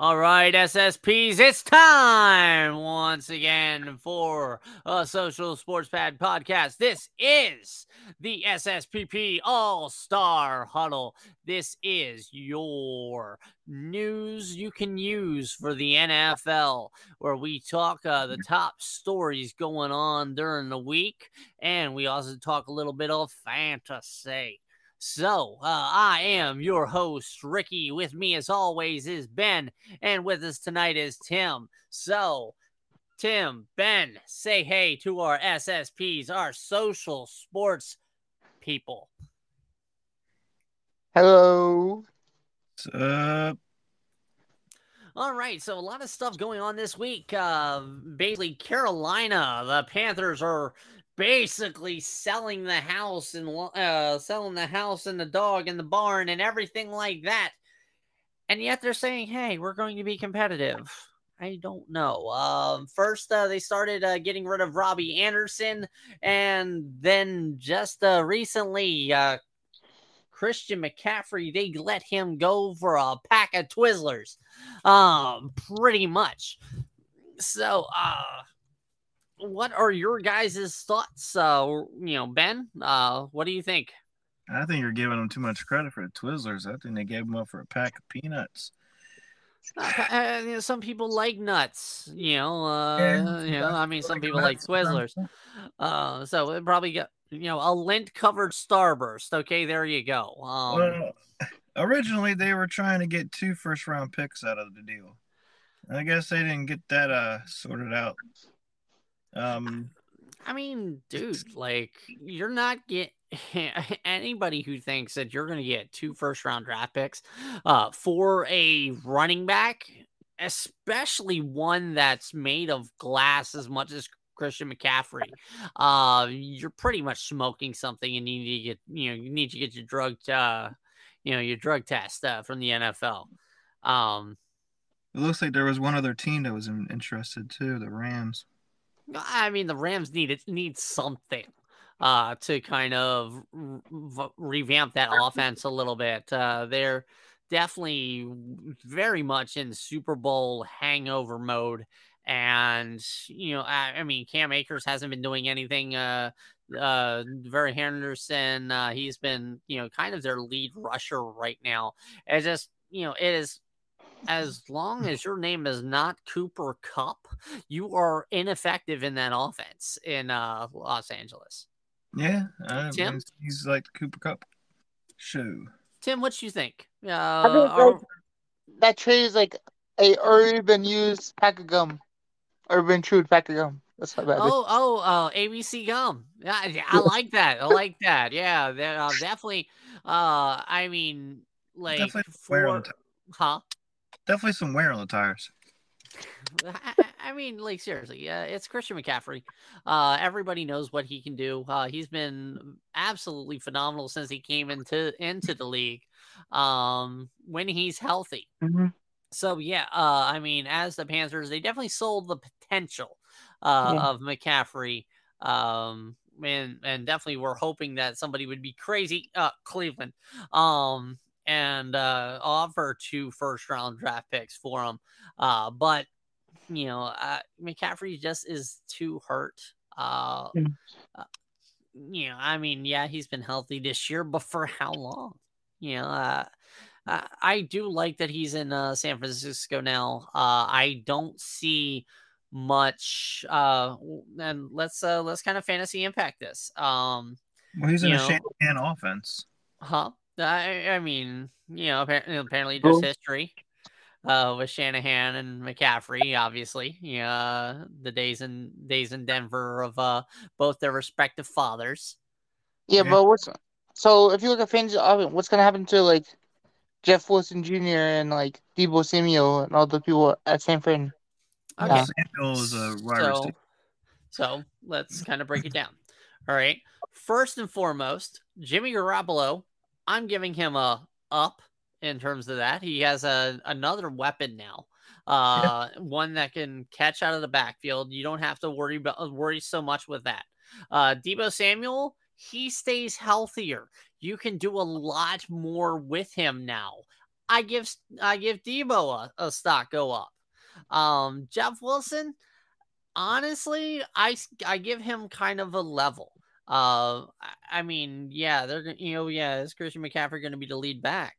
All right, SSPs, it's time once again for a Social Sports Pad podcast. This is the SSPP All Star Huddle. This is your news you can use for the NFL, where we talk uh, the top stories going on during the week, and we also talk a little bit of fantasy. So, uh, I am your host, Ricky. With me, as always, is Ben, and with us tonight is Tim. So, Tim, Ben, say hey to our SSPs, our social sports people. Hello. What's up? All right, so a lot of stuff going on this week. Uh, basically, Carolina, the Panthers are basically selling the house and uh, selling the house and the dog and the barn and everything like that. And yet they're saying, "Hey, we're going to be competitive." I don't know. Um, first, uh, they started uh, getting rid of Robbie Anderson, and then just uh, recently, uh, Christian McCaffrey, they let him go for a pack of Twizzlers, um, pretty much. So, uh, what are your guys' thoughts? Uh, you know, Ben, uh, what do you think? I think you're giving them too much credit for the Twizzlers. I think they gave them up for a pack of peanuts. Uh, you know, some people like nuts. You know, uh, yeah, you know. I mean, some people like Twizzlers. Uh, so it probably got you know a lint covered Starburst. Okay, there you go. Um, well, originally they were trying to get two first round picks out of the deal. I guess they didn't get that uh sorted out. Um, I mean, dude, like you're not get anybody who thinks that you're going to get two first round draft picks uh, for a running back, especially one that's made of glass as much as Christian McCaffrey, uh, you're pretty much smoking something and you need to get, you know, you need to get your drug, uh, you know, your drug test uh, from the NFL. Um, it looks like there was one other team that was interested too, the Rams. I mean, the Rams need it need something uh, to kind of re- revamp that offense a little bit. Uh, they're definitely very much in Super Bowl hangover mode. And, you know, I, I mean, Cam Akers hasn't been doing anything. Uh, uh, very Henderson, uh, he's been, you know, kind of their lead rusher right now. It's just, you know, it is as long as your name is not Cooper Kupp, you are ineffective in that offense in uh, Los Angeles. Yeah, uh, Tim? he's like Cooper Kupp. show. Tim, what do you think? Uh, I think are... like, that trade is like a urban used pack of gum, urban chewed pack of gum. That's how bad. Oh, oh, uh, ABC gum. Yeah, I like that. I like that. Yeah, uh, definitely. Uh, I mean, like definitely for, huh? Definitely some wear on the tires. I, I mean, like seriously, yeah, it's Christian McCaffrey. Uh, everybody knows what he can do. Uh, he's been absolutely phenomenal since he came into into the league. Um, when he's healthy. Mm-hmm. So yeah, uh, I mean, as the Panthers, they definitely sold the potential uh, yeah. of McCaffrey. Um, and and definitely we're hoping that somebody would be crazy. Uh, Cleveland. Um, and uh, offer two first round draft picks for him. Uh, but you know, uh, McCaffrey just is too hurt. Uh, uh, you know, I mean, yeah, he's been healthy this year, but for how long? You know, uh, I do like that he's in uh, San Francisco now. Uh, I don't see much. Uh, and let's uh, let's kind of fantasy impact this. Um, well, he's in a Shanahan offense, huh? I, I mean, you know, apparently, apparently just history uh, with Shanahan and McCaffrey, obviously. Yeah, uh, the days in days in Denver of uh, both their respective fathers. Yeah, but what's so if you look at fans, what's gonna happen to like Jeff Wilson Jr. and like Deebo Samuel and all the people at San Fran? Okay, yeah. Samuel is a so, so let's kind of break it down. All right. First and foremost, Jimmy Garoppolo I'm giving him a up in terms of that. He has a another weapon now. Uh, yeah. one that can catch out of the backfield. You don't have to worry about worry so much with that. Uh, Deebo Samuel, he stays healthier. You can do a lot more with him now. I give I give Deebo a, a stock go up. Um, Jeff Wilson, honestly, I I give him kind of a level. Uh, I mean, yeah, they're you know, yeah, is Christian McCaffrey going to be the lead back?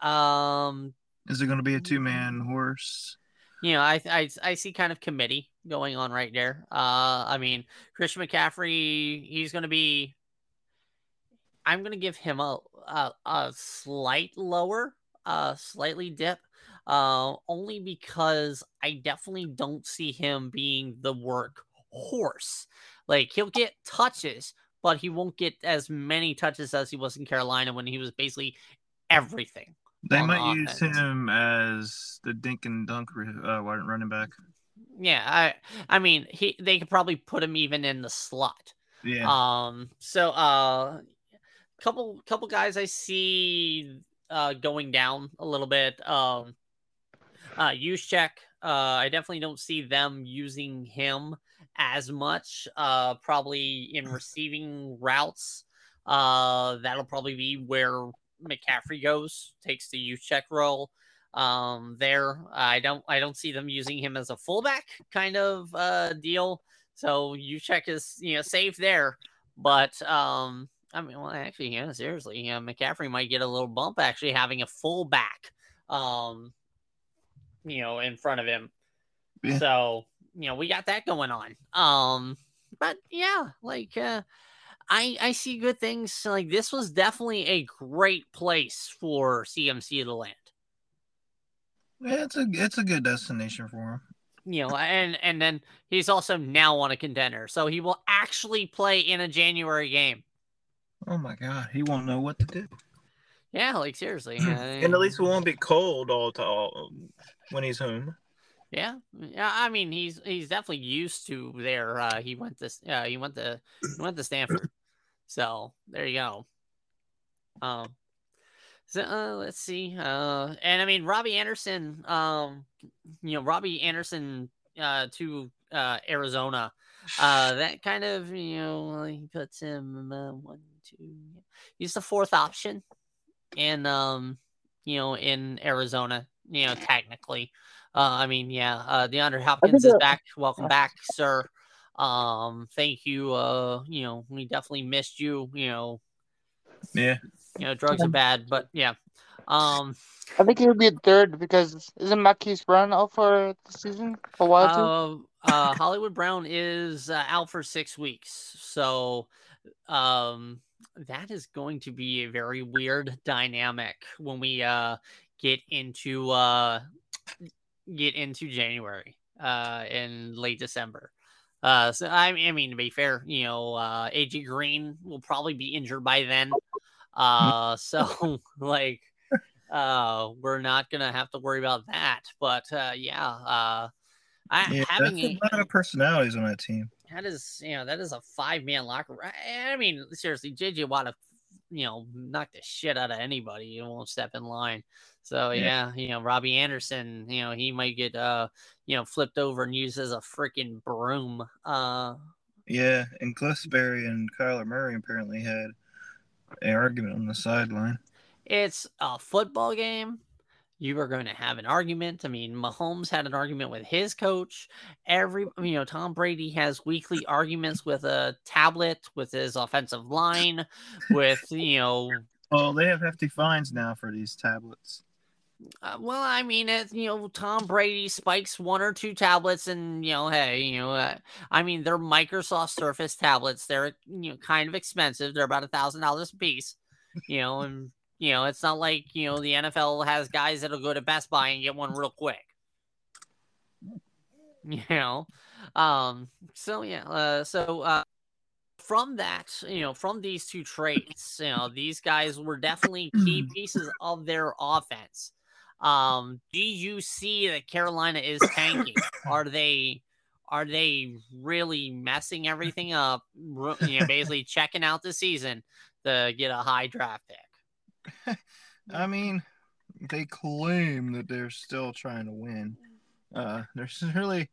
Um, is it going to be a two man horse? You know, I, I I see kind of committee going on right there. Uh, I mean, Christian McCaffrey, he's going to be. I'm going to give him a, a a slight lower, uh, slightly dip, uh, only because I definitely don't see him being the work horse. Like he'll get touches, but he won't get as many touches as he was in Carolina when he was basically everything. They might use him as the dink and dunk uh, running back. Yeah, I I mean he they could probably put him even in the slot. Yeah. Um. So uh, couple couple guys I see uh going down a little bit. Um. Uh, Juszczyk. Uh, I definitely don't see them using him as much. Uh, probably in receiving routes. Uh, that'll probably be where McCaffrey goes, takes the Juszczyk role um there i don't i don't see them using him as a fullback kind of uh deal so Juszczyk is you know safe there but um i mean well actually yeah seriously yeah mccaffrey might get a little bump actually having a fullback um you know in front of him yeah. so you know we got that going on um but yeah like uh I I see good things. Like this was definitely a great place for CMC to land. Yeah, it's a it's a good destination for him. You know, and and then he's also now on a contender, so he will actually play in a January game. Oh my god, he won't know what to do. Yeah, like seriously, and at least it won't be cold all to all when he's home. Yeah, yeah. I mean, he's he's definitely used to there. Uh, he went to uh, he went to he went to Stanford. So there you go. Um, so uh, let's see. Uh, and I mean Robbie Anderson. Um, you know Robbie Anderson uh, to uh, Arizona. Uh, that kind of you know he puts him uh, one two. He's the fourth option, and um, you know in Arizona. You know technically. Uh, I mean, yeah. Uh, DeAndre Hopkins is back. Welcome back, sir. Um, thank you. Uh, you know, we definitely missed you. You know, yeah. You know, drugs are bad, but yeah. Um, I think he would be a third because isn't Marquise Brown out for the season for a while too? Uh, uh, Hollywood Brown is uh, out for six weeks, so um, that is going to be a very weird dynamic when we uh get into uh get into January uh in late December. Uh, so I, I mean, to be fair, you know, uh, AJ Green will probably be injured by then. Uh, so like, uh, we're not gonna have to worry about that. But uh, yeah, uh, I, yeah, having a, a lot of personalities on that team. That is, you know, that is a five man locker. I mean, seriously, JJ Watt, you know, knock the shit out of anybody. You won't step in line. So yeah. yeah, you know, Robbie Anderson, you know, he might get uh, you know, flipped over and used as a freaking broom. Uh Yeah, and Berry and Kyler Murray apparently had an argument on the sideline. It's a football game. You are going to have an argument. I mean, Mahomes had an argument with his coach. Every, you know, Tom Brady has weekly arguments with a tablet, with his offensive line, with, you know. Oh, they have hefty fines now for these tablets. Uh, well, I mean, it, you know, Tom Brady spikes one or two tablets, and you know, hey, you know, uh, I mean, they're Microsoft Surface tablets. They're you know kind of expensive. They're about a thousand dollars a piece. You know, and you know, it's not like you know the NFL has guys that'll go to Best Buy and get one real quick. You know, um, so yeah, uh, so uh, from that, you know, from these two traits, you know, these guys were definitely key pieces of their offense. Um, do you see that Carolina is tanking? are they are they really messing everything up? You know, basically checking out the season to get a high draft pick. I mean, they claim that they're still trying to win. Uh, there's really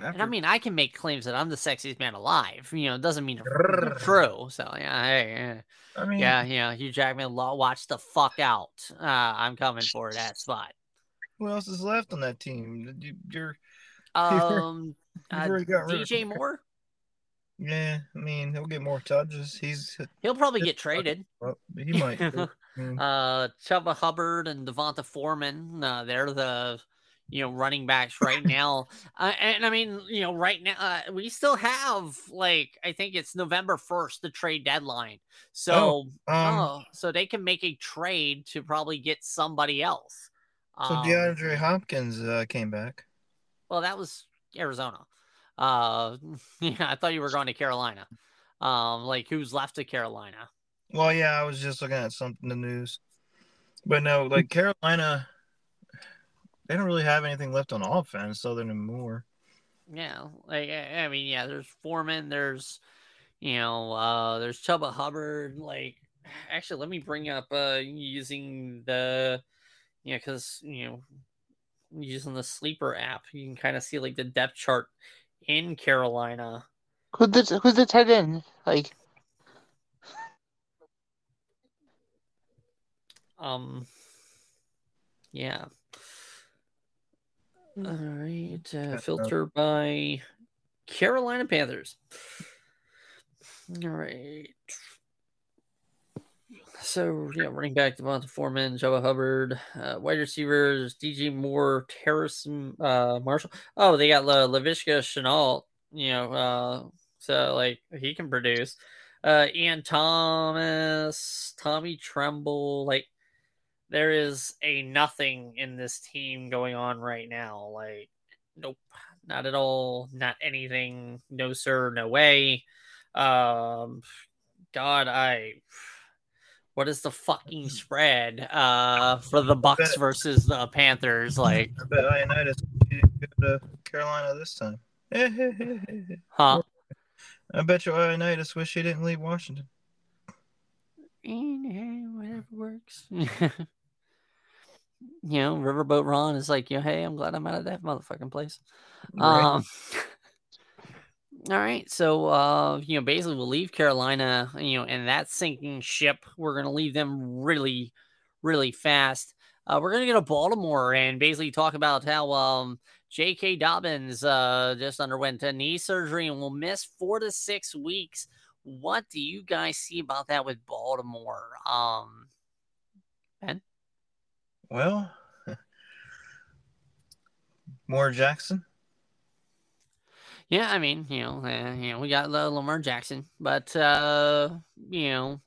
And I mean, I can make claims that I'm the sexiest man alive. You know, it doesn't mean true. So yeah, hey, yeah. I mean, Yeah, yeah, Hugh Jackman, watch the fuck out. Uh, I'm coming for that spot. who else is left on that team? You, you're, Um, uh, got rid of- DJ Moore, yeah. I mean, he'll get more touches. He's, he'll probably get traded. well, he might. Uh, Chuba Hubbard and Devonta Foreman, uh, they're the you know running backs right now. Uh, and I mean, you know, right now uh, we still have like I think it's November first, the trade deadline. So, um, oh, so they can make a trade to probably get somebody else. so Um, DeAndre Hopkins uh, came back. Well, that was Arizona. Uh, yeah, I thought you were going to Carolina. Um, like who's left of Carolina? Well, yeah, I was just looking at something in the news, but no, like Carolina, they don't really have anything left on offense other than Moore. Yeah, like I I mean, yeah. There's Foreman. There's, you know, uh, there's Chuba Hubbard. Like, actually, let me bring up uh using the, you know, because you know, using the sleeper app, you can kind of see like the depth chart in Carolina. Who's the who's the tight end? Like Um, yeah. All right. Uh, filter by Carolina Panthers. All right. So yeah, running back Devonta Foreman, Joe Hubbard, uh, wide receivers DJ Moore, Terrace uh, Marshall. Oh, they got La- Laviska Shenault. You know, uh, so like he can produce. Uh, Ian Thomas, Tommy Tremble, like there is a nothing in this team going on right now. Like, nope, not at all, not anything. No sir, no way. Um, God, I. What is the fucking spread uh for the Bucs versus the Panthers? Like, I bet Ioannidis didn't go to Carolina this time. huh? I bet you Ioannidis wish he didn't leave Washington. Eh, Whatever works. you know, Riverboat Ron is like, you know, hey, I'm glad I'm out of that motherfucking place. Right. Um, all right, so uh, you know, basically we'll leave Carolina, you know, and that sinking ship. We're gonna leave them really, really fast. Uh, we're gonna go to Baltimore and basically talk about how um, J.K. Dobbins uh, just underwent a knee surgery and will miss four to six weeks. What do you guys see about that with Baltimore? Um, Well, Moore Jackson. Yeah, I mean, you know, uh, you know, we got uh, Lamar Jackson, but uh, you know,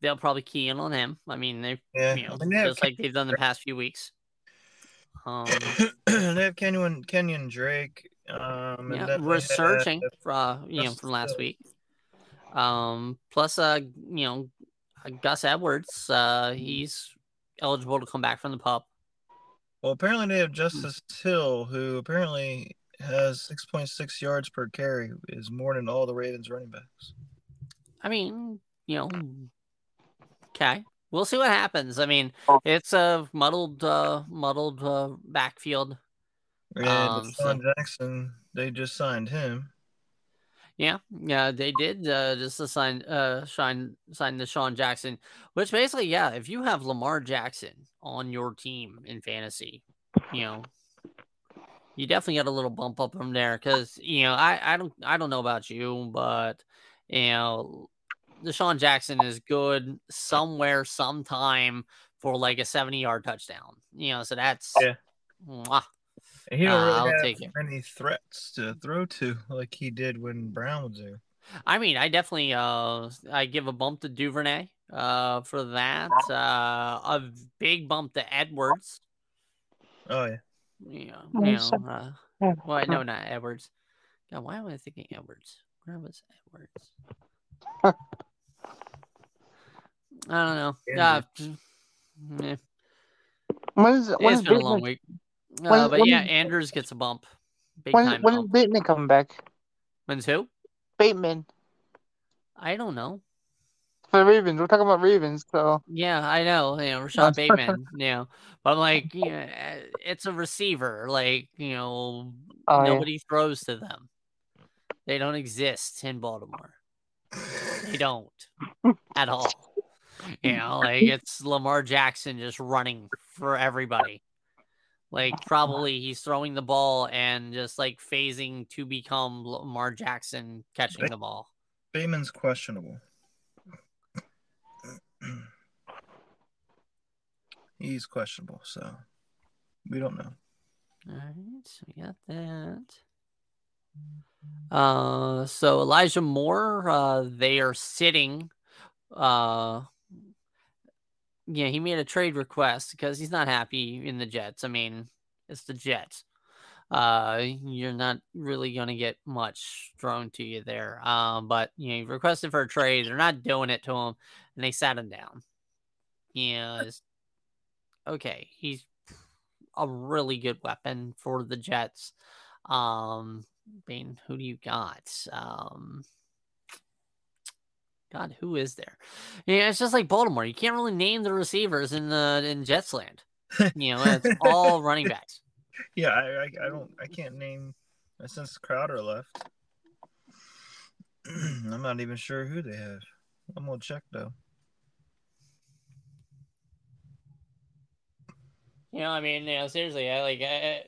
they'll probably key in on him. I mean, they, yeah. you know, they just like they've done the past few weeks. Um, they have Kenyan Kenyan Drake. Um, and yeah, have- researching, for, uh, you know, from last week. Um, plus, uh, you know, Gus Edwards, uh, he's eligible to come back from the pup. Well, apparently they have Justice Hill, who apparently has six point six yards per carry, is more than all the Ravens running backs. I mean, you know, okay. We'll see what happens. I mean, Oh. it's a muddled, uh, muddled uh, backfield. And Um, DeSean Jackson, they just signed him. Yeah, yeah, they did uh, just assign uh sign sign DeSean Jackson, which basically, yeah, if you have Lamar Jackson on your team in fantasy, you know, you definitely got a little bump up from there because you know I I don't I don't know about you, but you know, DeSean Jackson is good somewhere sometime for like a seventy yard touchdown. You know, so that's Yeah. mwah. And he don't Uh, really I'll have take it. any threats to throw to like he did when Brown was there. I mean, I definitely uh I give a bump to Duvernay uh for that. Uh a big bump to Edwards. Oh yeah. Yeah. know, Oh, you know uh, well, no, not Edwards. God, why am I thinking Edwards? Where was Edwards? I don't know. Uh, eh, when is when it's is been a long Bateman, week. when- Uh, but when- yeah, Andrews gets a bump. Big when, when is bump. Bateman coming back? When's who? Bateman I don't know. for the Ravens. We're talking about Ravens, so Yeah, I know. You know, Rashod Bateman. You know, but I'm like, you know, eh, it's a receiver. Like, you know, Oh, yeah. nobody throws to them. They don't exist in Baltimore. They don't at all. You know, like it's Lamar Jackson just running for everybody. Like probably he's throwing the ball and just like phasing to become Lamar Jackson catching the ball. Bateman's questionable. He's questionable, so we don't know. All right, so we got that. Uh, so Elijah Moore, uh, they are sitting. Uh, yeah, he made a trade request because he's not happy in the Jets. I mean, it's the Jets. Uh, you're not really gonna get much thrown to you there. Um, but you know, he requested for a trade. They're not doing it to him, and they sat him down. Yeah, okay, he's a really good weapon for the Jets. Um, I mean, who do you got? Um, God, who is there? Yeah, it's just like Baltimore. You can't really name the receivers in the in Jets land. You know, it's all running backs. Yeah, I, I, I don't, I can't name since Crowder left. I'm not even sure who they have. I'm gonna check though. You know, I mean, you know, seriously, I like, I,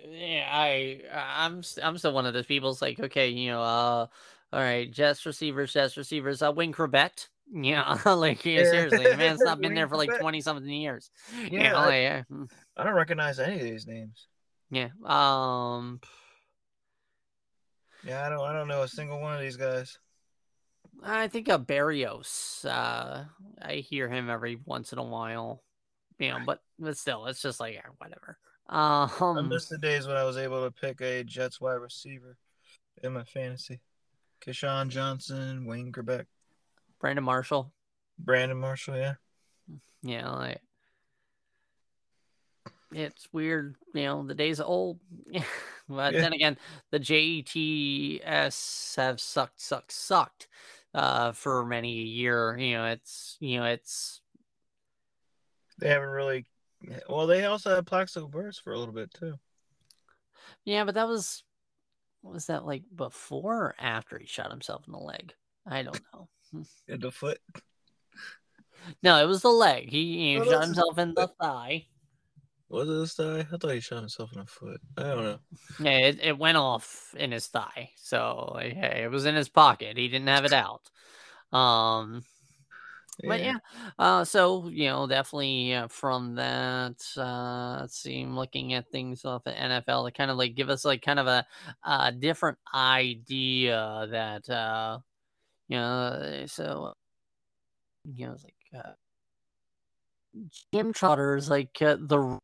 I, I'm, I'm still one of those people. It's like, okay, you know, uh, all right, Jets receivers, Jets receivers. Uh, Wayne Chrebet. Yeah, like, yeah, Yeah. seriously, the man's not been there for like twenty something years. Yeah, you know, I- yeah, mm, I don't recognize any of these names. yeah. Um, Yeah, I don't, I don't know a single one of these guys. I think uh, Berrios. Uh, I hear him every once in a while. You know, but but still, it's just like yeah, whatever. I Um, miss the days when I was able to pick a Jets wide receiver in my fantasy. Keyshawn Johnson, Wayne Chrebet, Brandon Marshall. Brandon Marshall. Yeah, Yeah, like it's weird, you know, the days old. but Yeah. then again, the JETS have sucked, sucked, sucked uh for many a year. You know, it's you know, it's they haven't really. Well, they also had Plaxico Burress for a little bit too. yeah, but that was was that like before or after he shot himself in the leg? I don't know. In the foot. No, it was the leg. He, he Oh, shot himself in the thigh. Was it this thigh? I thought he shot himself in the foot. I don't know. Yeah, it, it went off in his thigh. So hey, it was in his pocket. He didn't have it out. Um But yeah, uh, so you know, definitely uh, from that, uh, let's see, I'm looking at things off the NFL to kind of like give us like kind of a, a different idea that, uh, you know, so, you know, it's like, uh, Jim Trotter is like uh, the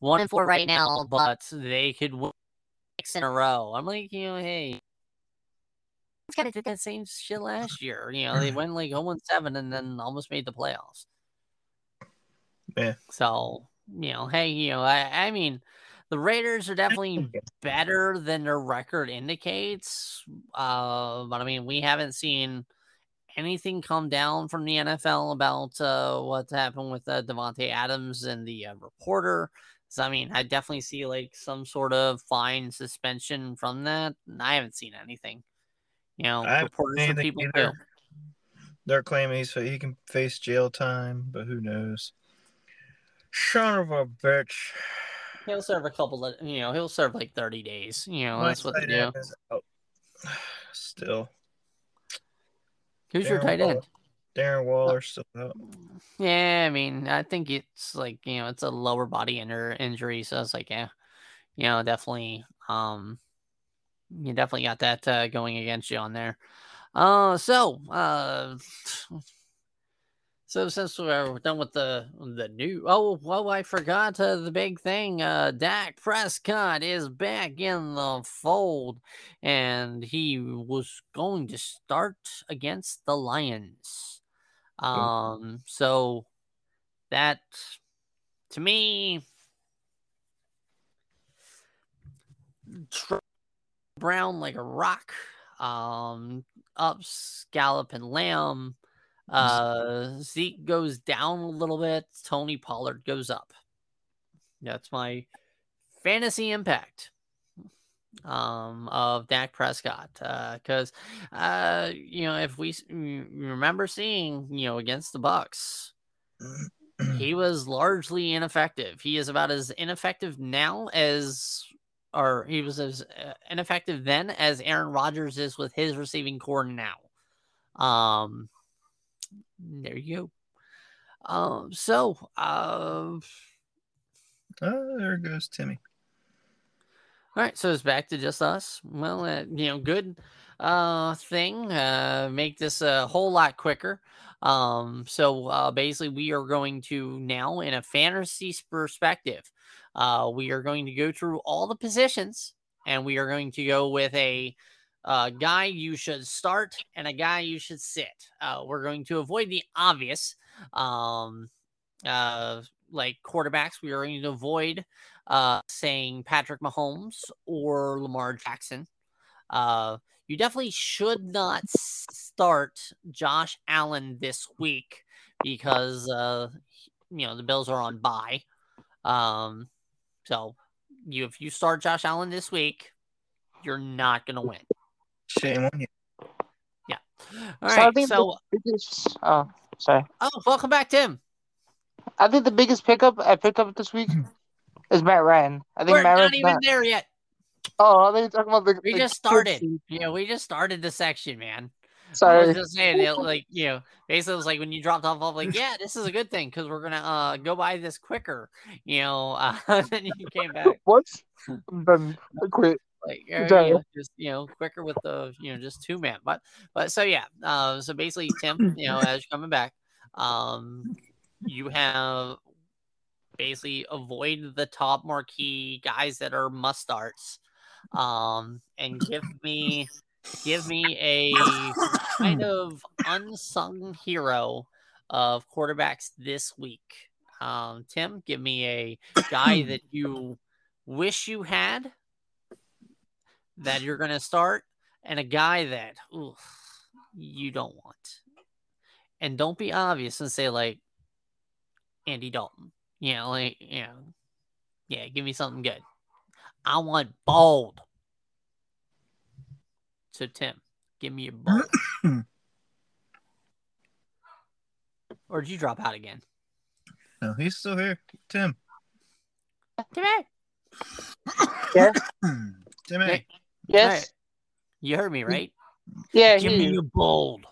one and four right now, but they could win six in a row. I'm like, you know, hey, kind of did that same shit last year. You know, they went like 0 and 7 and then almost made the playoffs. Yeah. So, you know, hey, you know, I, I mean, the Raiders are definitely better than their record indicates. Uh, but I mean, we haven't seen anything come down from the NFL about uh, what happened with uh, Davante Adams and the uh, reporter. So, I mean, I definitely see like some sort of fine suspension from that. And I haven't seen anything. You know, reporters seen people either. too. They're claiming he's he can face jail time, but who knows? Son of a bitch. He'll serve a couple of, you know, he'll serve like 30 days. You know, My that's what they do. end is out. Still, Who's your Darren tight Waller. end? Darren Waller still out. Yeah, I mean, I think it's like, you know, it's a lower body injury. So it's like, yeah, you know, definitely, um, you definitely got that uh, going against you on there. Uh, so, uh, so since we're done with the the new, oh, well, I forgot uh, the big thing. Uh, Dak Prescott is back in the fold, and he was going to start against the Lions. Um, so that to me, Tr- Brown like a rock. Um, ups, Gallup and Lamb. Uh, Zeke goes down a little bit. Tony Pollard goes up. That's my fantasy impact um, of Dak Prescott. Because, uh, uh, you know, if we remember seeing, you know, against the Bucs, he was largely ineffective. He is about as ineffective now as, or he was as uh, ineffective then as Aaron Rodgers is with his receiving core now. Um, there you go. Um, so, uh, oh, there goes Timmy. All right, so it's back to just us. Well, uh, you know, good uh thing. Uh, make this a whole lot quicker. Um, so uh, basically, we are going to now, in a fantasy perspective, uh, we are going to go through all the positions, and we are going to go with a uh, guy you should start and a guy you should sit. Uh, we're going to avoid the obvious, um, uh, like quarterbacks. We are going to avoid uh, saying Patrick Mahomes or Lamar Jackson. Uh, you definitely should not start Josh Allen this week because uh, you know the Bills are on bye. Um, so you if you start Josh Allen this week, you're not gonna win. Shame on you. Yeah. All right. So, so biggest, oh, sorry. Oh, welcome back, Tim. I think the biggest pickup uh, I picked up this week is Matt Ryan. I think We're Matt not even not... there yet. Oh, I think you're talking about the. We the just started. Yeah, we just started the section, man. Sorry. I was just saying, it, like you know, basically, it was like when you dropped off, I'm like, yeah, this is a good thing because we're gonna uh go buy this quicker, you know. Uh, then you came back. What? then I quit. Like you know, just you know, quicker with the you know just two man, but but so yeah, uh, so basically, Tim, you know, as you're coming back, um, you have basically avoid the top marquee guys that are must starts um, and give me give me a kind of unsung hero of quarterbacks this week. Um, Tim, give me a guy that you wish you had that you're going to start, and a guy that ooh, you don't want. And don't be obvious and say like Andy Dalton. You know, like you know, yeah, give me something good. I want bold. So Tim, give me a bold. or did you drop out again? No, he's still here. Tim. Timmy. Yeah. Timmy. Hey. Yes. Right. You heard me, right? Yeah. Give me a bold.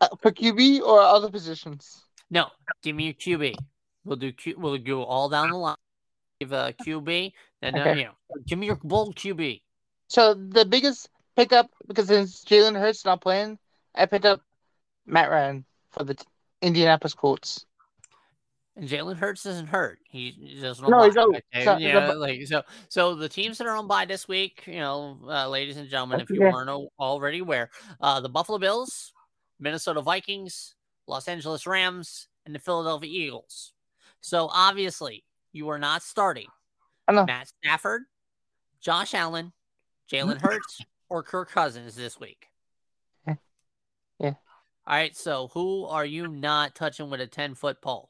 Uh, for QB or other positions? No, give me a QB. We'll do Q. We'll go all down the line. Give a QB, then uh, okay. uh, you know, give me your bold QB. So the biggest pickup because since Jalen Hurts not playing, I picked up Matt Ryan for the Indianapolis Colts. And Jalen Hurts isn't hurt. He just no, he's okay? so, yeah, like so. So the teams that are on by this week, you know, uh, ladies and gentlemen, if you yeah. weren't already aware, uh, the Buffalo Bills, Minnesota Vikings, Los Angeles Rams, and the Philadelphia Eagles. So obviously, you are not starting Matt Stafford, Josh Allen, Jalen Hurts, or Kirk Cousins this week. Yeah. yeah. All right. So who are you not touching with a 10 foot pole?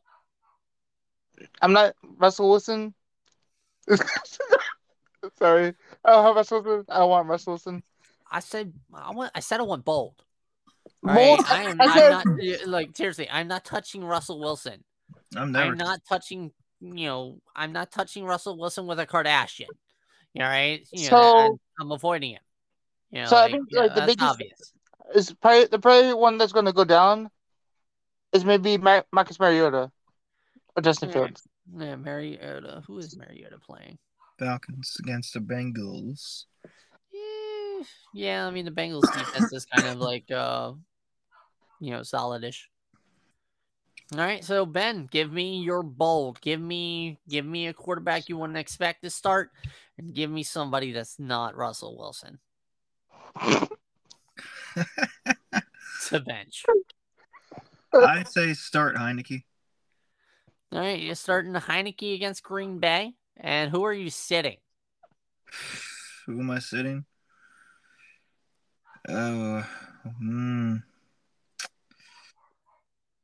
I'm not Russell Wilson. Sorry. I don't have Russell Wilson. I don't want Russell Wilson. I said I want I said I want bold. All bold. Right? I am I said... I'm not like seriously, I'm not touching Russell Wilson. I'm never. I'm not touching. You know, I'm not touching Russell Wilson with a Kardashian. All right. You so know, I'm, I'm, avoiding him. You know, so like, I think yeah, like the biggest obvious. is probably the probably one that's going to go down is maybe Mar- Marcus Mariota or Justin yeah. Fields. Yeah, Mariota. Who is Mariota playing? Falcons against the Bengals. Yeah, yeah. I mean, the Bengals defense is kind of like, uh, you know, solidish. All right, so Ben, give me your bold. Give me give me a quarterback you wouldn't expect to start, and give me somebody that's not Russell Wilson. To bench. I say start Heinicke. All right, you're starting Heinicke against Green Bay, and who are you sitting? Who am I sitting? Oh, hmm.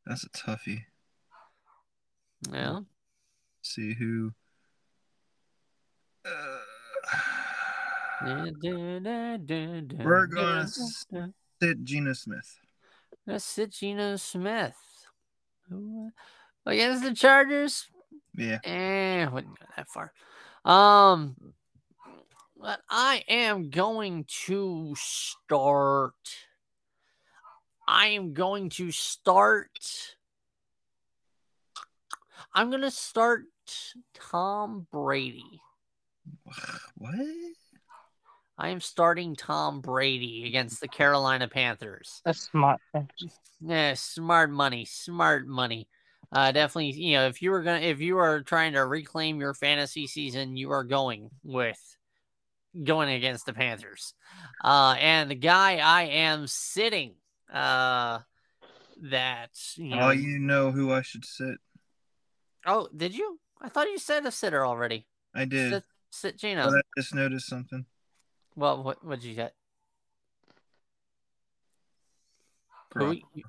That's a toughie. Yeah. Let's see who. Uh, We're gonna sit Geno Smith. Let's sit Geno Smith. Against the Chargers, Yeah. eh, wouldn't go that far. Um, but I am going to start. I am going to start. I'm going to start Tom Brady. What? I am starting Tom Brady against the Carolina Panthers. That's smart. Yeah, smart money, smart money. Uh, definitely, you know, if you were gonna, if you are trying to reclaim your fantasy season, you are going with going against the Panthers. Uh, and the guy I am sitting, uh, that you know, Oh, you know who I should sit. oh, did you? I thought you said a sitter already. I did. Sit, sit Geno. But I just noticed something. Well, what what'd you get? Who? Gar- you-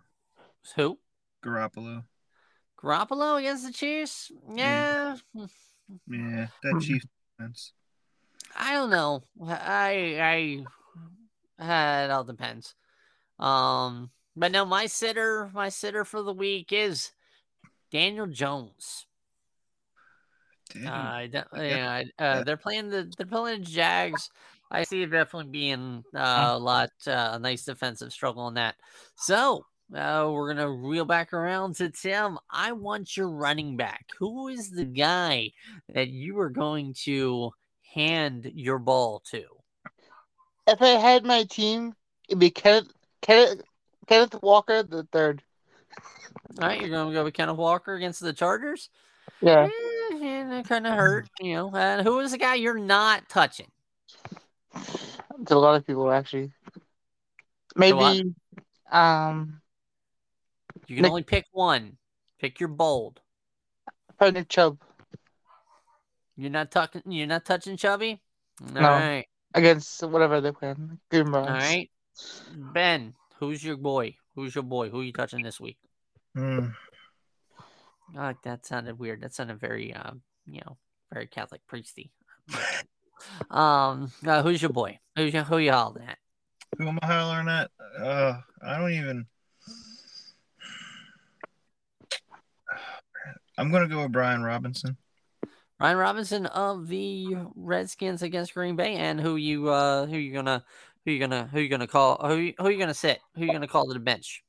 Who? Garoppolo. Garoppolo against the Chiefs? Yeah. Yeah, that Chiefs defense. I don't know. I I uh, it all depends. Um, but no, my sitter, my sitter for the week is Daniel Jones. Damn. Uh, Yeah. yeah, uh, they're playing the they're playing the Jags. I see it definitely being uh, a lot uh, a nice defensive struggle on that. So uh, we're gonna reel back around to Tim. I want your running back. Who is the guy that you are going to hand your ball to? If I had my team, it'd be Kenneth Kenneth Kenneth Walker the third. All right, you're going to go with Kenneth Walker against the Chargers. Yeah. Eh, yeah, that kind of hurt, you know. And who is the guy you're not touching? To a lot of people actually. Maybe um You can Nick- only pick one. Pick your bold. probably Nick Chubb You're not talking You're not touching Chubby. All No. right, against whatever they're playing. Green all Ben, who's your boy? Who's your boy? Who are you touching this week? Hmm. Oh, that sounded weird. That sounded very, um, you know, very Catholic priesty. Um, uh, who's your boy? Who's your, who you holding at? Who am I hollering at? Uh, I don't even. I'm gonna go with Brian Robinson. Ryan Robinson of the Redskins against Green Bay, and who you uh who you gonna who you gonna who you gonna call who you, who you gonna sit who you gonna call to the bench?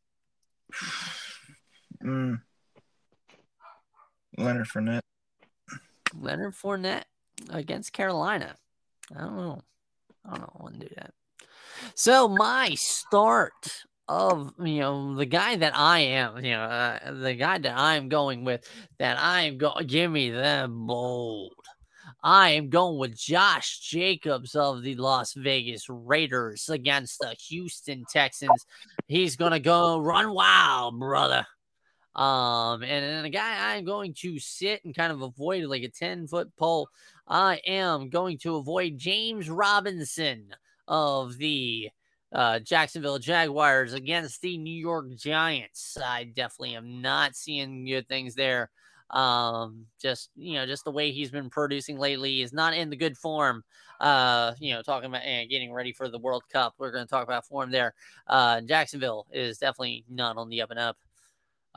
Mm. Leonard Fournette. Leonard Fournette against Carolina. I don't know. I don't know. I wouldn't do that. So my start of you know the guy that I am, you know, uh, the guy that I'm going with, that I'm going. Give me the bold. I am going with Josh Jacobs of the Las Vegas Raiders against the Houston Texans. He's gonna go run wild, brother. Um, and then the guy I'm going to sit and kind of avoid like a 10 foot pole. I am going to avoid James Robinson of the uh, Jacksonville Jaguars against the New York Giants. I definitely am not seeing good things there. Um, just you know, just the way he's been producing lately is not in the good form. Uh, you know, talking about and getting ready for the World Cup. We're going to talk about form there. Uh, Jacksonville is definitely not on the up and up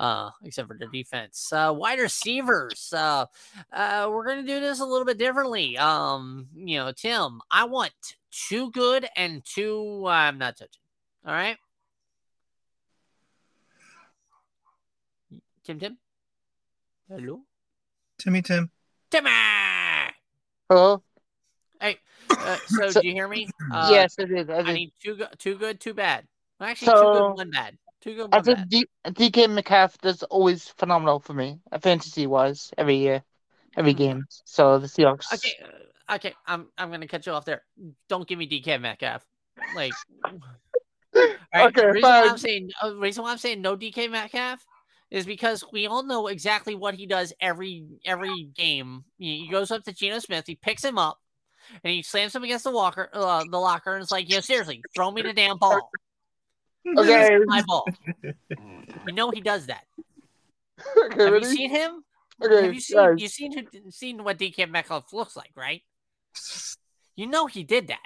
uh, except for the defense. Uh, wide receivers. Uh, uh, we're gonna do this a little bit differently. Um, you know, Tim, I want two good and two I'm not touching. All right, Tim, Tim, hello, Timmy Tim. Timmy. Hello? Hey, uh, so, So- do you hear me? Uh, yes, I did. I I need two good, two good, two bad. Well, Actually, two good, one bad. Two good, I think. D- DK Metcalf does always phenomenal for me, uh, fantasy wise, every year, every Mhm. game. So the Seahawks. Okay, uh, okay, I'm I'm gonna cut you off there. Don't give me DK Metcalf. Like, right, Okay, reason why I'm saying uh, reason why I'm saying no DK Metcalf is because we all know exactly what he does every every game. He, he goes up to Geno Smith, he picks him up, and he slams him against the walker uh, the locker, and it's like, yo, seriously, throw me the damn ball. Okay. my ball. You know he does that. Okay, Have you seen him? Okay, Have you seen guys. you seen who- seen what DK Metcalf looks like, right? You know he did that.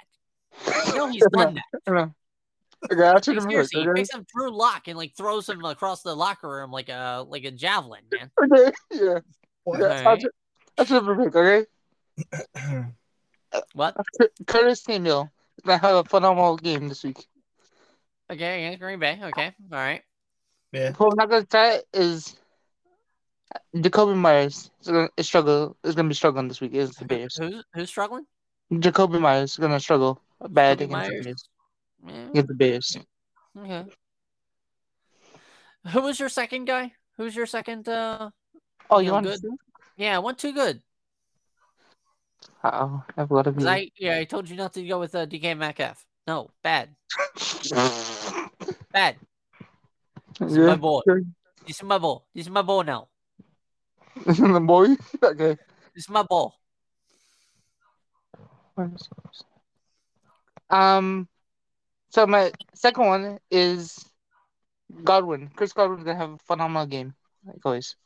You know he's done that. Okay, I'll turn Like, him seriously, he okay? picks up Drew Lock and like throws him across the locker room like a like a javelin, man. Okay, yeah. What? yeah I'll Alright. I'll turn him okay? What? Curtis Samuel is gonna have a phenomenal game this week. Okay, yeah, Green Bay. Okay, all right. yeah. Who I'm not gonna start is Jakobi Meyers. Is gonna is struggle. Is gonna be struggling this week. Is the Bears. Who's who's struggling? Jakobi Meyers is gonna struggle bad Jakobi against the Bears. Yeah, Against the Bears. okay. Who was your second guy? Who's your second? uh Oh, Yeah, you want good. to? Yeah, one too good. Oh, I have a lot of 'Cause you. I yeah, I told you not to go with uh, DK Metcalf. No, bad, bad. This is my yeah. boy. This is my boy. This is my boy now. This is my boy. Okay. This is my boy. Um. So my second one is Godwin. Chris Godwin's gonna have a phenomenal game, like always.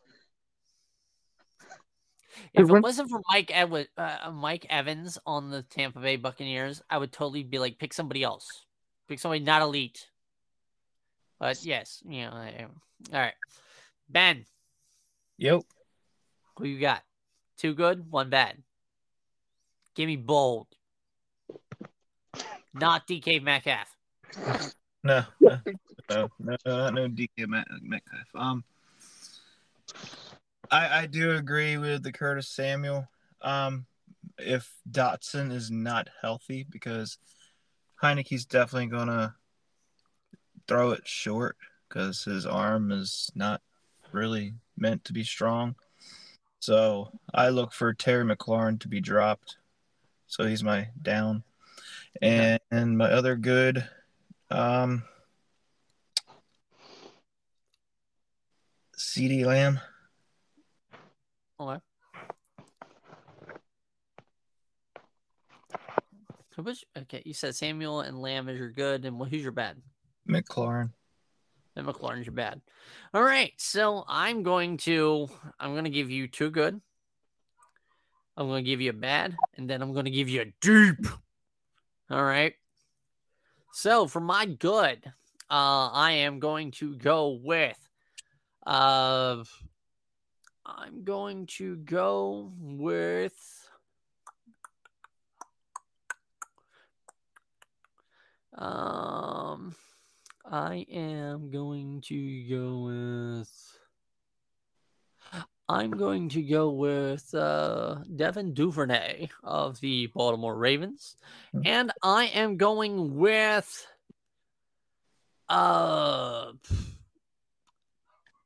If it wasn't for Mike Edward, uh, Mike Evans on the Tampa Bay Buccaneers, I would totally be like, pick somebody else, pick somebody not elite. But yes, you know. All right, Ben, Yep. who you got? Two good, one bad. Give me bold. Not DK Metcalf. No, no, no, no, no, DK Met- Metcalf. Um, I I do agree with the Curtis Samuel. Um, if Dotson is not healthy, because Heinicke's definitely gonna throw it short because his arm is not really meant to be strong. So I look for Terry McLaurin to be dropped. So he's my down. And, and my other good, um, CeeDee Lamb. Okay. Okay? You said Samuel and Lamb is your good, and well who's your bad? McLaurin. And McLaurin's your bad. All right, so I'm going to I'm going to give you two good. I'm going to give you a bad, and then I'm going to give you a deep. All right. So for my good, uh, I am going to go with. Uh, I'm going to go with. Um, I am going to go with. I'm going to go with uh, Devin Duvernay of the Baltimore Ravens, Hmm. and I am going with uh,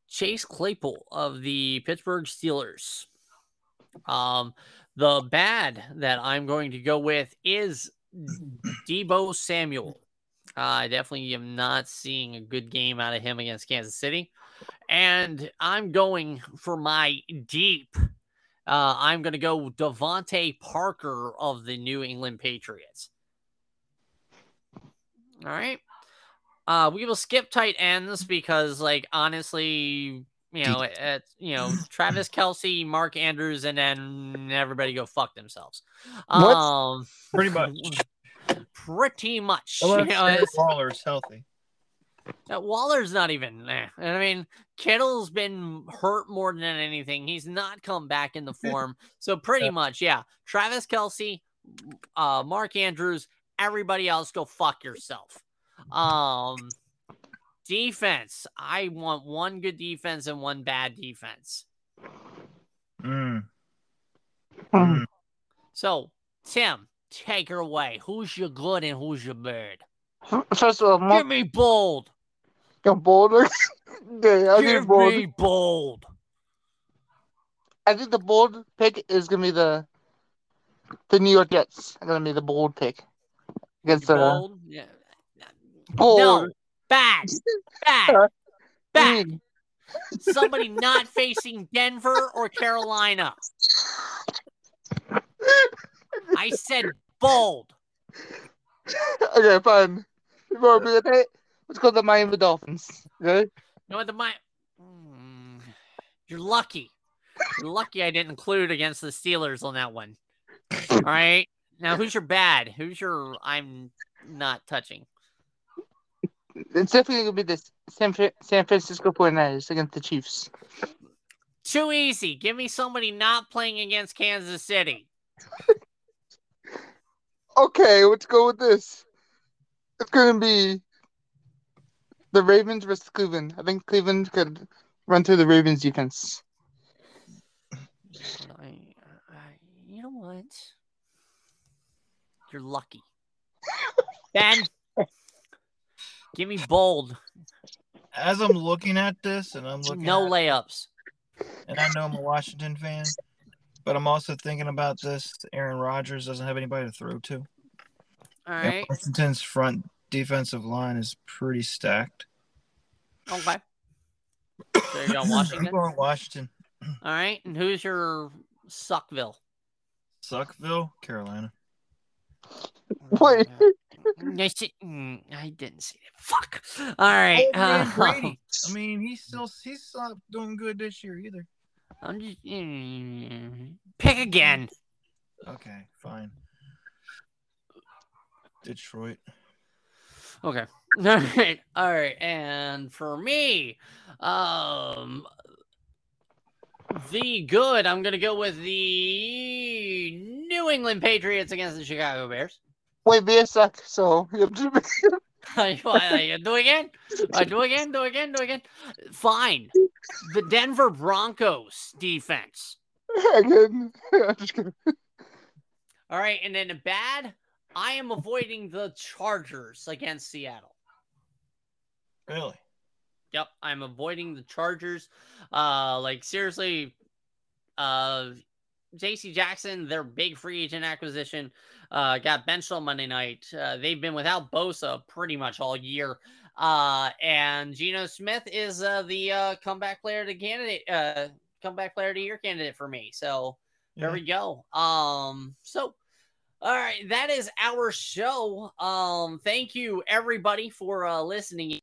Chase Claypool of the Pittsburgh Steelers. Um, the bad that I'm going to go with is Deebo Samuel. Uh, I definitely am not seeing a good game out of him against Kansas City. And I'm going for my deep. Uh, I'm going to go DeVante Parker of the New England Patriots. All right. Uh, we will skip tight ends because, like, honestly, you know, it's you know Travis Kelce, Mark Andrews, and then everybody go fuck themselves. What? Um, Pretty much. pretty much. You know, Waller's healthy. uh, Waller's not even there. I mean, Kittle's been hurt more than anything. He's not come back in the form. So pretty Yeah. much, yeah. Travis Kelce, uh, Mark Andrews, everybody else go fuck yourself. Um defense. I want one good defense and one bad defense. Mm. Hmm. Mm. So, Tim, take her away. Who's your good and who's your bad? First of all, Give me bold. you're bold. okay, I'll give bold. me bold. I think the bold pick is gonna be the the New York Jets. Are gonna be the bold pick against the Bold. Yeah. bold. No, bad, bad, bad. Somebody not facing Denver or Carolina. I said bold. okay, fine. You want me to take? Let's go to the Miami Dolphins. Good. No, the my. Mm, you're lucky. You're lucky I didn't include against the Steelers on that one. All right. Now, who's your bad? Who's your I'm not touching? It's definitely gonna be the San, San Francisco 49ers against the Chiefs. Too easy. Give me somebody not playing against Kansas City. Okay, let's go with this. It's gonna be the Ravens versus Cleveland. I think Cleveland could run through the Ravens defense. I, I, uh, you know what? You're lucky. Ben, give me bold. As I'm looking at this, and I'm looking No at, layups. and I know I'm a Washington fan, but I'm also thinking about this. Aaron Rodgers doesn't have anybody to throw to. All right. And. Washington's front defensive line is pretty stacked. Okay. So you're going I'm Washington? going Washington. All right. And who's your Suckville? Suckville, Carolina. Wait. I, see, mm, I didn't see it. Fuck. All right. Oh, man, uh, Brady. I mean, he's still he's not doing good this year either. I'm just mm, pick again. Okay, fine. Detroit. Okay. All right. All right. And for me, um, the good, I'm gonna go with the New England Patriots against the Chicago Bears. Wait, Bears suck, so you have to I, I, do again. I do again. Do again. Do again. Fine. The Denver Broncos defense. I'm just kidding. All right, and then a bad. I am avoiding the Chargers against Seattle. Really? Yep, I'm avoiding the Chargers. Uh, like seriously, uh, J.C. Jackson, their big free agent acquisition, uh, got benched on Monday night. Uh, they've been without Bosa pretty much all year. Uh, and Geno Smith is uh, the uh, comeback player to candidate, uh, comeback player to year candidate for me. So there Yeah. we go. Um, so all right, that is our show. Um, thank you everybody for uh listening.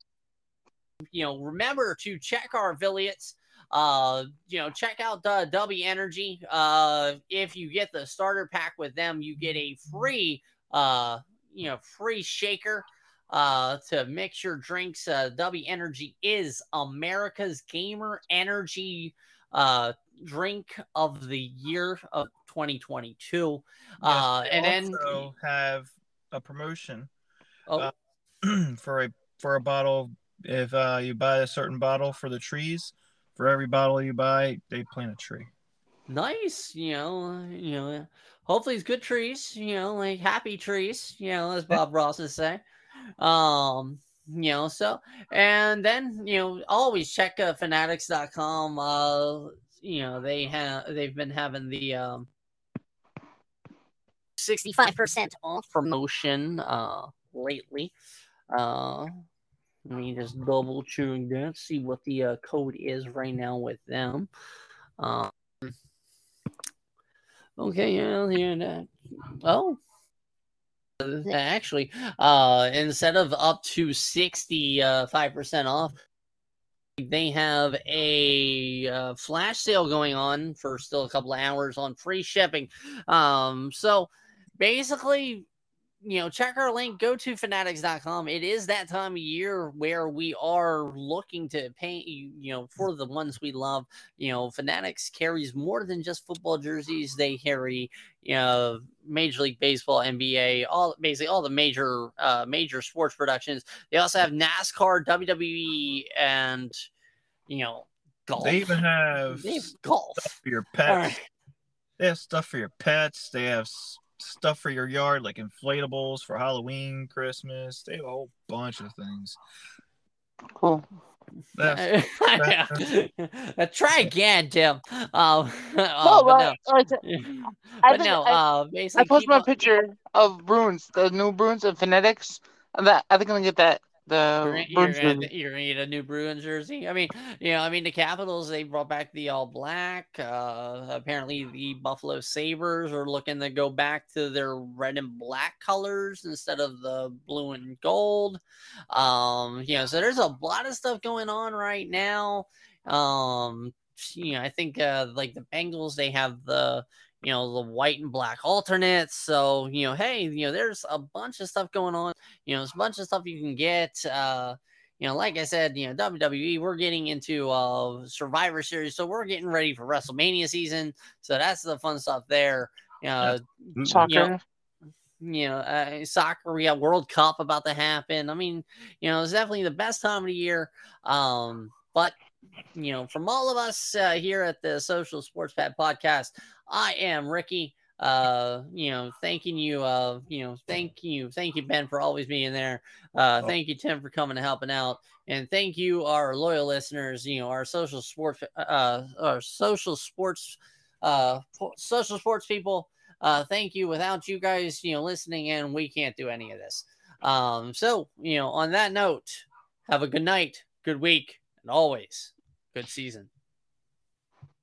You know, remember to check our affiliates. Uh, you know, check out the W Energy. Uh, if you get the starter pack with them, you get a free uh, you know, free shaker uh to mix your drinks. Uh W Energy is America's gamer energy uh drink of the year of 2022. Uh, and then also have a promotion oh, uh, for a for a bottle. If uh, you buy a certain bottle for the trees, for every bottle you buy, they plant a tree. nice, you know, you know, hopefully it's good trees, you know, like happy trees, you know, as Bob Ross would say. Um, you know, so and then you know, always check uh, fanatics.com. Uh, you know, they have they've been having the um 65% off promotion uh lately. Uh let me just double check that, see what the uh, code is right now with them. Um Okay, yeah, yeah, that. Oh. Uh, Actually, uh instead of up to 65 percent off, they have a uh, flash sale going on for still a couple of hours on free shipping. Um, so basically, you know, check our link, go to fanatics.com. It is that time of year where we are looking to pay, you know, for the ones we love. You know, Fanatics carries more than just football jerseys, they carry, you know, Major League Baseball, NBA, all basically all the major, uh, major sports productions. They also have NASCAR, WWE, and, you know, golf. They even have They have golf. for your pets. right. They have stuff for your pets. They have stuff for your yard, like inflatables for Halloween, Christmas. They have a whole bunch of things. Cool. They have- Uh, try again, Tim. Um, uh, No, but but, no, all right, but think no. I- Uh, I posted my up- picture of Bruins, the new Bruins of Fanatics. And that I think I'm gonna get that The You're, gonna- you're, gonna, jersey. you're gonna get a new Bruins jersey. I mean, you know, I mean, the Capitals they brought back the all black. Uh, apparently, the Buffalo Sabres are looking to go back to their red and black colors instead of the blue and gold. Um, you know, so there's a lot of stuff going on right now. Um, you know, I think uh, like the Bengals, they have the you know the white and black alternates. So you know, hey, you know, there's a bunch of stuff going on. You know, there's a bunch of stuff you can get. Uh, you know, like I said, you know, WWE, we're getting into uh Survivor Series, so we're getting ready for WrestleMania season. So that's the fun stuff there. Uh, Soccer. you know, you know, uh, soccer. We got World Cup about to happen. I mean, you know, it's definitely the best time of the year. Um, but you know, from all of us uh, here at the Social Sports Pad Podcast, I am Ricky. Uh, you know, thanking you. Uh, you know, thank you, thank you, Ben, for always being there. Uh, Oh. thank you, Tim, for coming and helping out, and thank you, our loyal listeners. You know, our social sports, uh, our social sports, uh, social sports people. Uh, thank you. Without you guys, you know, listening in, we can't do any of this. Um, so you know, on that note, have a good night, good week, and always good season.